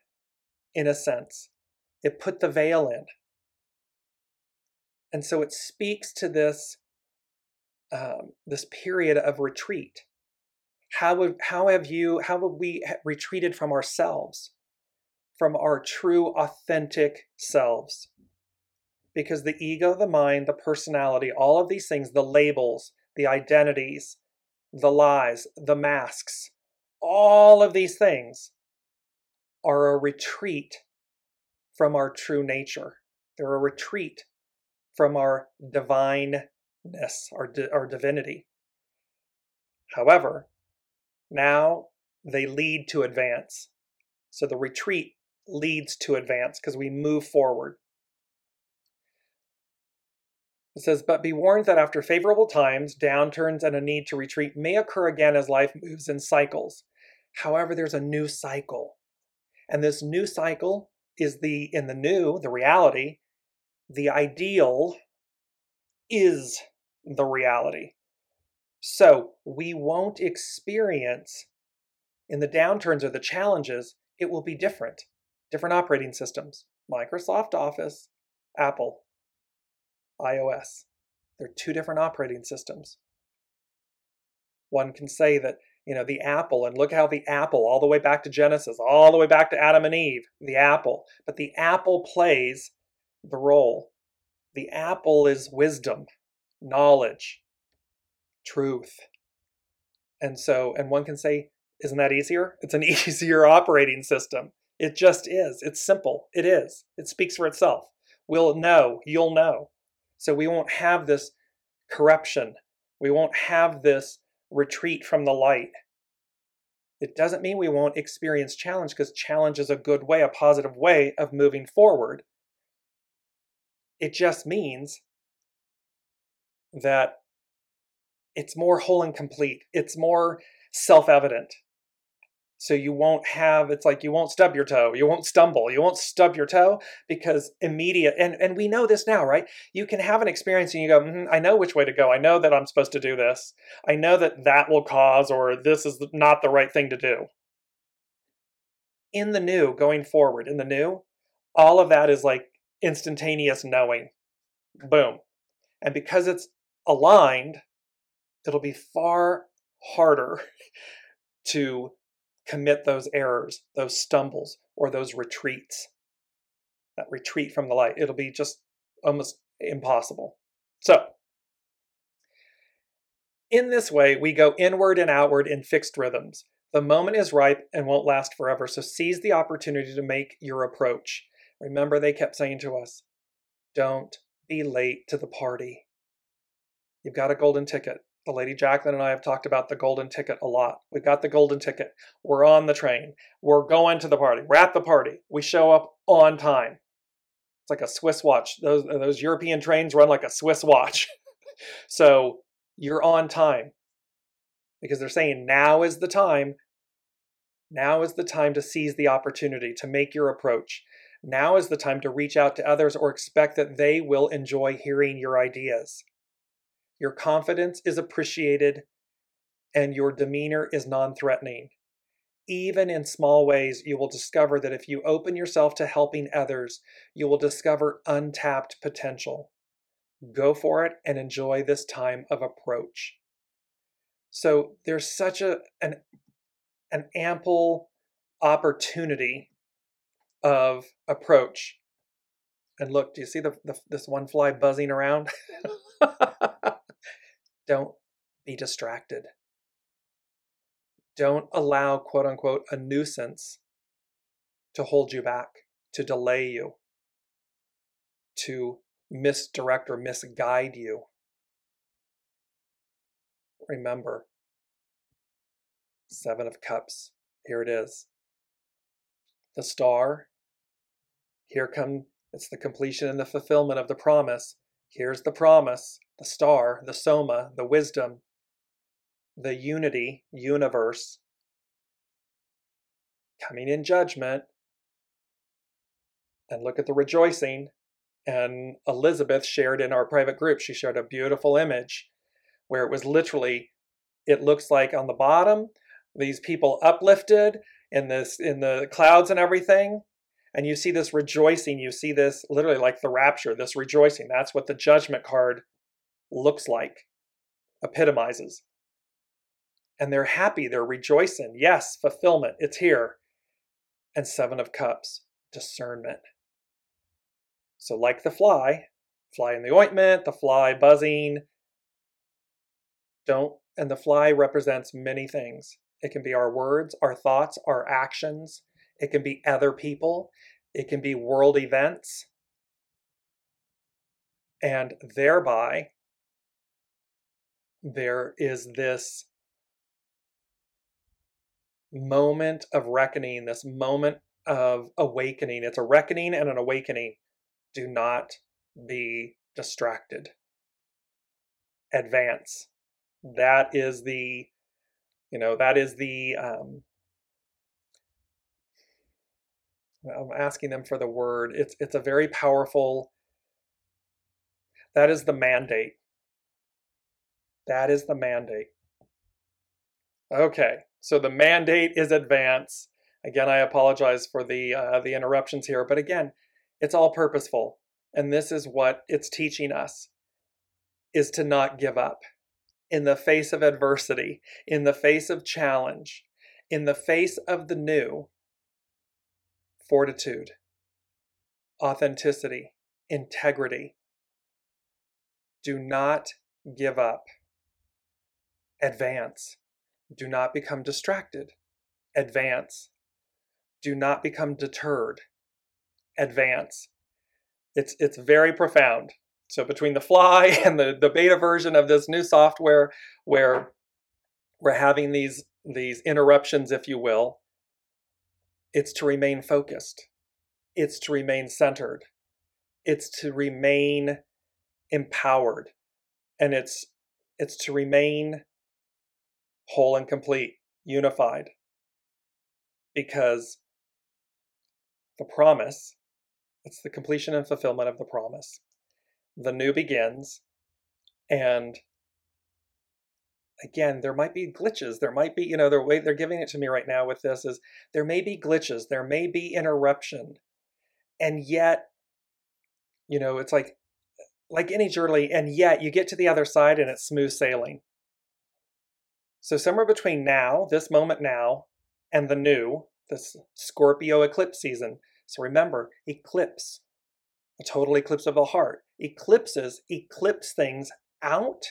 in a sense. It put the veil in. And so it speaks to this, um, this period of retreat. How have, how have you, how have we retreated from ourselves, from our true, authentic selves? because the ego, the mind, the personality, all of these things, the labels, the identities, the lies, the masks, all of these things are a retreat from our true nature. They're a retreat from our divineness, our, di- our divinity. However, now they lead to advance. So the retreat leads to advance because we move forward. It says, But be warned that after favorable times, downturns and a need to retreat may occur again as life moves in cycles. However, there's a new cycle. And this new cycle is the, in the new, the reality, the ideal is the reality. So we won't experience in the downturns or the challenges, it will be different. Different operating systems Microsoft Office, Apple, iOS. They're two different operating systems. One can say that, you know, the apple, and look how the apple, all the way back to Genesis, all the way back to Adam and Eve, the apple. But the apple plays the role. The apple is wisdom, knowledge, truth. And so, and one can say, isn't that easier? It's an easier operating system. It just is. It's simple. It is. It speaks for itself. We'll know. You'll know. So we won't have this corruption. We won't have this retreat from the light. It doesn't mean we won't experience challenge because challenge is a good way, a positive way of moving forward. It just means that it's more whole and complete. It's more self evident. So you won't have, it's like you won't stub your toe, you won't stumble, you won't stub your toe because immediate, and, and we know this now, right? You can have an experience and you go, mm-hmm, I know which way to go. I know that I'm supposed to do this. I know that that will cause, or this is not the right thing to do. In the new, going forward, in the new, all of that is like instantaneous knowing. Boom. And because it's aligned, it'll be far harder to commit those errors, those stumbles, or those retreats. That retreat from the light. It'll be just almost impossible. So, in this way, we go inward and outward in fixed rhythms. The moment is ripe and won't last forever, so seize the opportunity to make your approach. Remember, they kept saying to us, don't be late to the party. You've got a golden ticket. The Lady Jacqueline and I have talked about the golden ticket a lot. We've got the golden ticket. We're on the train. We're going to the party. We're at the party. We show up on time. It's like a Swiss watch. Those, uh, those European trains run like a Swiss watch. so you're on time because they're saying now is the time. Now is the time to seize the opportunity to make your approach. Now is the time to reach out to others or expect that they will enjoy hearing your ideas. Your confidence is appreciated and your demeanor is non threatening. Even in small ways, you will discover that if you open yourself to helping others, you will discover untapped potential. Go for it and enjoy this time of approach. So there's such a an an ample opportunity of approach. And look, do you see the, the this one fly buzzing around? Don't be distracted. Don't allow quote unquote a nuisance to hold you back, to delay you, to misdirect or misguide you. Remember, Seven of Cups. Here it is. The star. Here come, it's the completion and the fulfillment of the promise. Here's the promise, the star, the soma, the wisdom, the unity, universe, coming in judgment. And look at the rejoicing. And Elizabeth shared in our private group, she shared a beautiful image where it was literally, it looks like on the bottom, these people uplifted in this in the clouds and everything and you see this rejoicing you see this literally like the rapture this rejoicing. That's what the judgment card looks like epitomizes. And they're happy they're rejoicing. Yes fulfillment it's here. And seven of cups discernment. So like the fly fly in the ointment the fly buzzing. Don't and the fly represents many things it can be our words, our thoughts, our actions. It can be other people. It can be world events. And thereby, there is this moment of reckoning, this moment of awakening. It's a reckoning and an awakening. Do not be distracted. Advance. That is the you know, that is the um, I'm asking them for the word. It's it's a very powerful. That is the mandate. That is the mandate. Okay, so the mandate is advance. Again, I apologize for the uh, the interruptions here, but again, it's all purposeful, and this is what it's teaching us: is to not give up in the face of adversity, in the face of challenge, in the face of the new, fortitude, authenticity, integrity. Do not give up. Advance. Do not become distracted. Advance. Do not become deterred. Advance. It's, it's very profound. So between the fly and the, the beta version of this new software where we're having these these interruptions, if you will, it's to remain focused. It's to remain centered. It's to remain empowered. And it's it's to remain whole and complete, unified. Because the promise, it's the completion and fulfillment of the promise the new begins and again there might be glitches there might be you know the way they're giving it to me right now with this is there may be glitches there may be interruption and yet you know it's like like any journey, and yet you get to the other side and it's smooth sailing. So, somewhere between now, this moment now, and the new, this Scorpio eclipse season. So, remember, eclipse, a total eclipse of the heart. Eclipses eclipse things out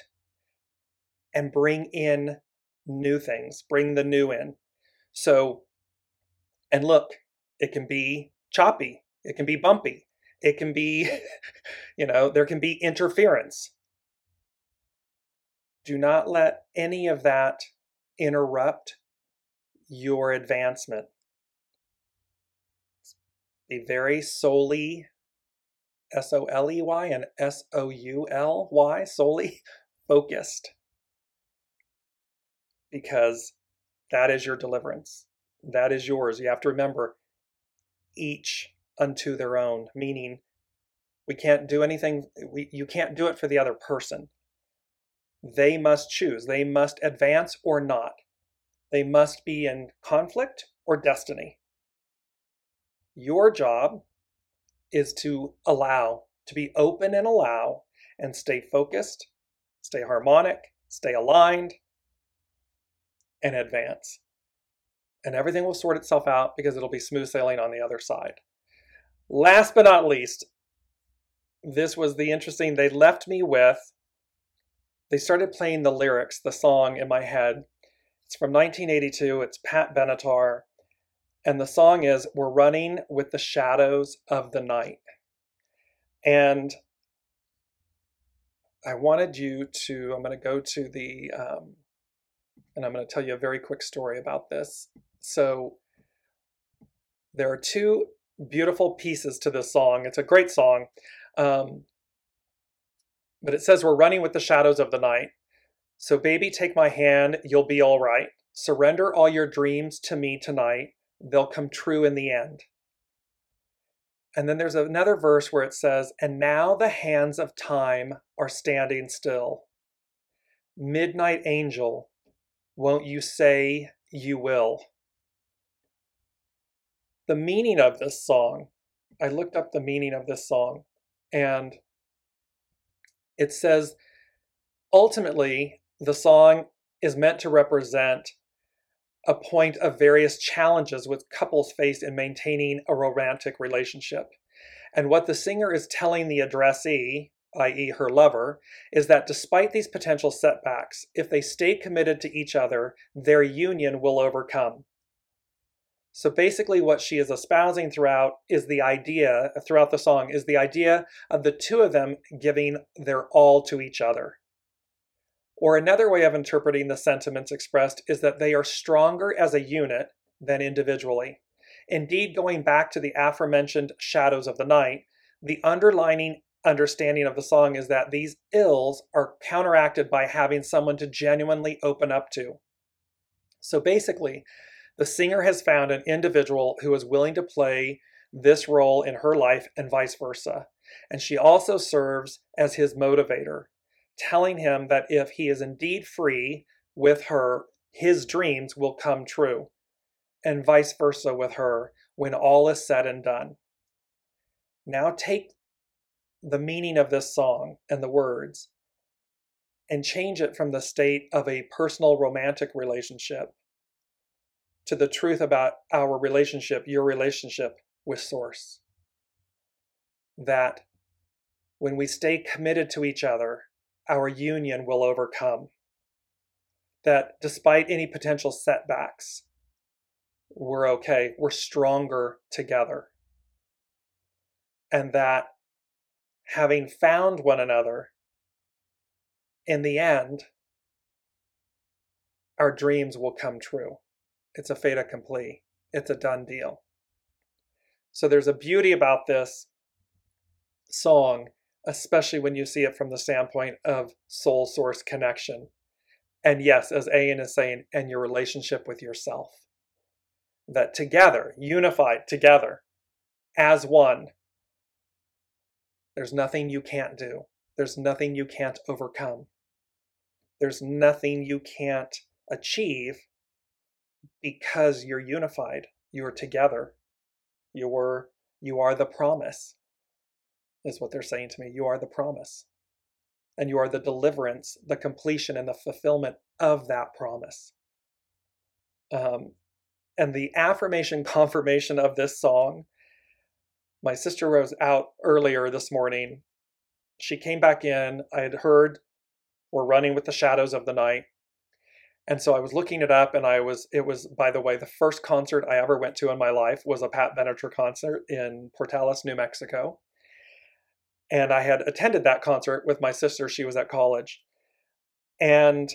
and bring in new things, bring the new in. So, and look, it can be choppy, it can be bumpy, it can be, you know, there can be interference. Do not let any of that interrupt your advancement. Be very solely S O L E Y and S O U L Y, solely focused. Because that is your deliverance. That is yours. You have to remember each unto their own, meaning we can't do anything, we, you can't do it for the other person. They must choose. They must advance or not. They must be in conflict or destiny. Your job is to allow, to be open and allow, and stay focused, stay harmonic, stay aligned, and advance. And everything will sort itself out because it'll be smooth sailing on the other side. Last but not least, this was the interesting, they left me with, they started playing the lyrics, the song in my head. It's from 1982, it's Pat Benatar. And the song is We're Running with the Shadows of the Night. And I wanted you to, I'm going to go to the, um, and I'm going to tell you a very quick story about this. So there are two beautiful pieces to this song. It's a great song. Um, but it says, We're running with the shadows of the night. So, baby, take my hand, you'll be all right. Surrender all your dreams to me tonight they'll come true in the end. And then there's another verse where it says, And now the hands of time are standing still. Midnight angel, won't you say you will? The meaning of this song, I looked up the meaning of this song, and it says ultimately the song is meant to represent a point of various challenges which couples face in maintaining a romantic relationship. And what the singer is telling the addressee, i.e., her lover, is that despite these potential setbacks, if they stay committed to each other, their union will overcome. So basically, what she is espousing throughout is the idea, throughout the song, is the idea of the two of them giving their all to each other. Or another way of interpreting the sentiments expressed is that they are stronger as a unit than individually. Indeed, going back to the aforementioned shadows of the night, the underlining understanding of the song is that these ills are counteracted by having someone to genuinely open up to. So basically, the singer has found an individual who is willing to play this role in her life and vice versa. And she also serves as his motivator, telling him that if he is indeed free with her, his dreams will come true, and vice versa with her when all is said and done. Now take the meaning of this song and the words and change it from the state of a personal romantic relationship to the truth about our relationship, your relationship with Source. That when we stay committed to each other, our union will overcome. That despite any potential setbacks, we're okay. We're stronger together. And that having found one another, in the end, our dreams will come true. It's a fait accompli, it's a done deal. So there's a beauty about this song especially when you see it from the standpoint of soul source connection. And yes, as Ayan is saying, and your relationship with yourself. That together, unified together, as one, there's nothing you can't do. There's nothing you can't overcome. There's nothing you can't achieve because you're unified. You're together. You're, you are the promise is what they're saying to me. You are the promise. and you are the deliverance, the completion, and the fulfillment of that promise. Um, and the affirmation confirmation of this song, my sister was out earlier this morning. She came back in. I had heard We're running with the shadows of the night. And so I was looking it up, and I was, it was, by the way, the first concert I ever went to in my life was a Pat Benatar concert in Portales, New Mexico. And I had attended that concert with my sister. She was at college. And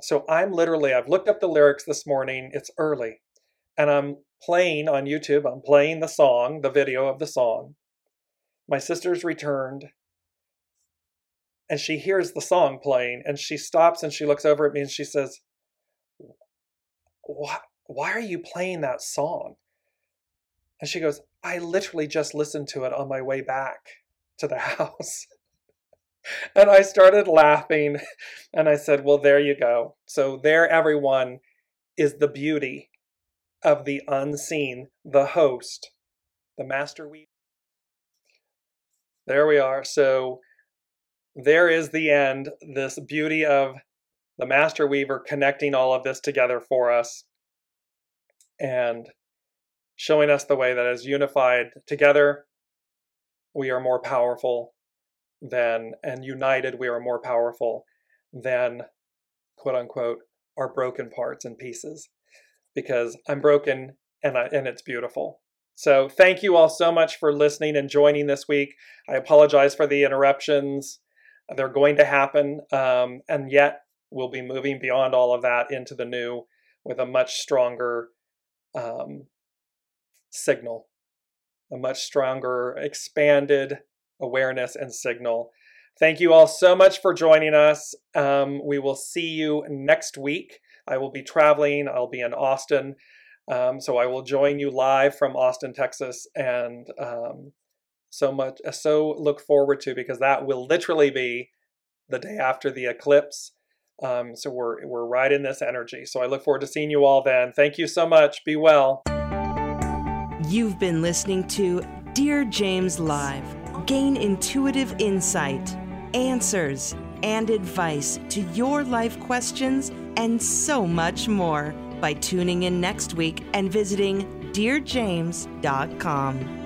so I'm literally, I've looked up the lyrics this morning. It's early. And I'm playing on YouTube, I'm playing the song, the video of the song. My sister's returned and she hears the song playing and she stops and she looks over at me and she says, why, why are you playing that song? And she goes, I literally just listened to it on my way back to the house. and I started laughing and I said, Well, there you go. So, there, everyone, is the beauty of the unseen, the host, the master we. There we are. So, there is the end, this beauty of the master weaver connecting all of this together for us and showing us the way that as unified together, we are more powerful than, and united, we are more powerful than, quote unquote, our broken parts and pieces. Because I'm broken and, I, and it's beautiful. So thank you all so much for listening and joining this week. I apologize for the interruptions. They're going to happen. Um, and yet, we'll be moving beyond all of that into the new with a much stronger um, signal, a much stronger, expanded awareness and signal. Thank you all so much for joining us. Um, we will see you next week. I will be traveling, I'll be in Austin. Um, so I will join you live from Austin, Texas, and um, so much uh, so look forward to because that will literally be the day after the eclipse. Um, so we're we're right in this energy. So I look forward to seeing you all then. Thank you so much. Be well. You've been listening to Dear James Live. Gain intuitive insight, answers, and advice to your life questions and so much more by tuning in next week and visiting dearjames.com.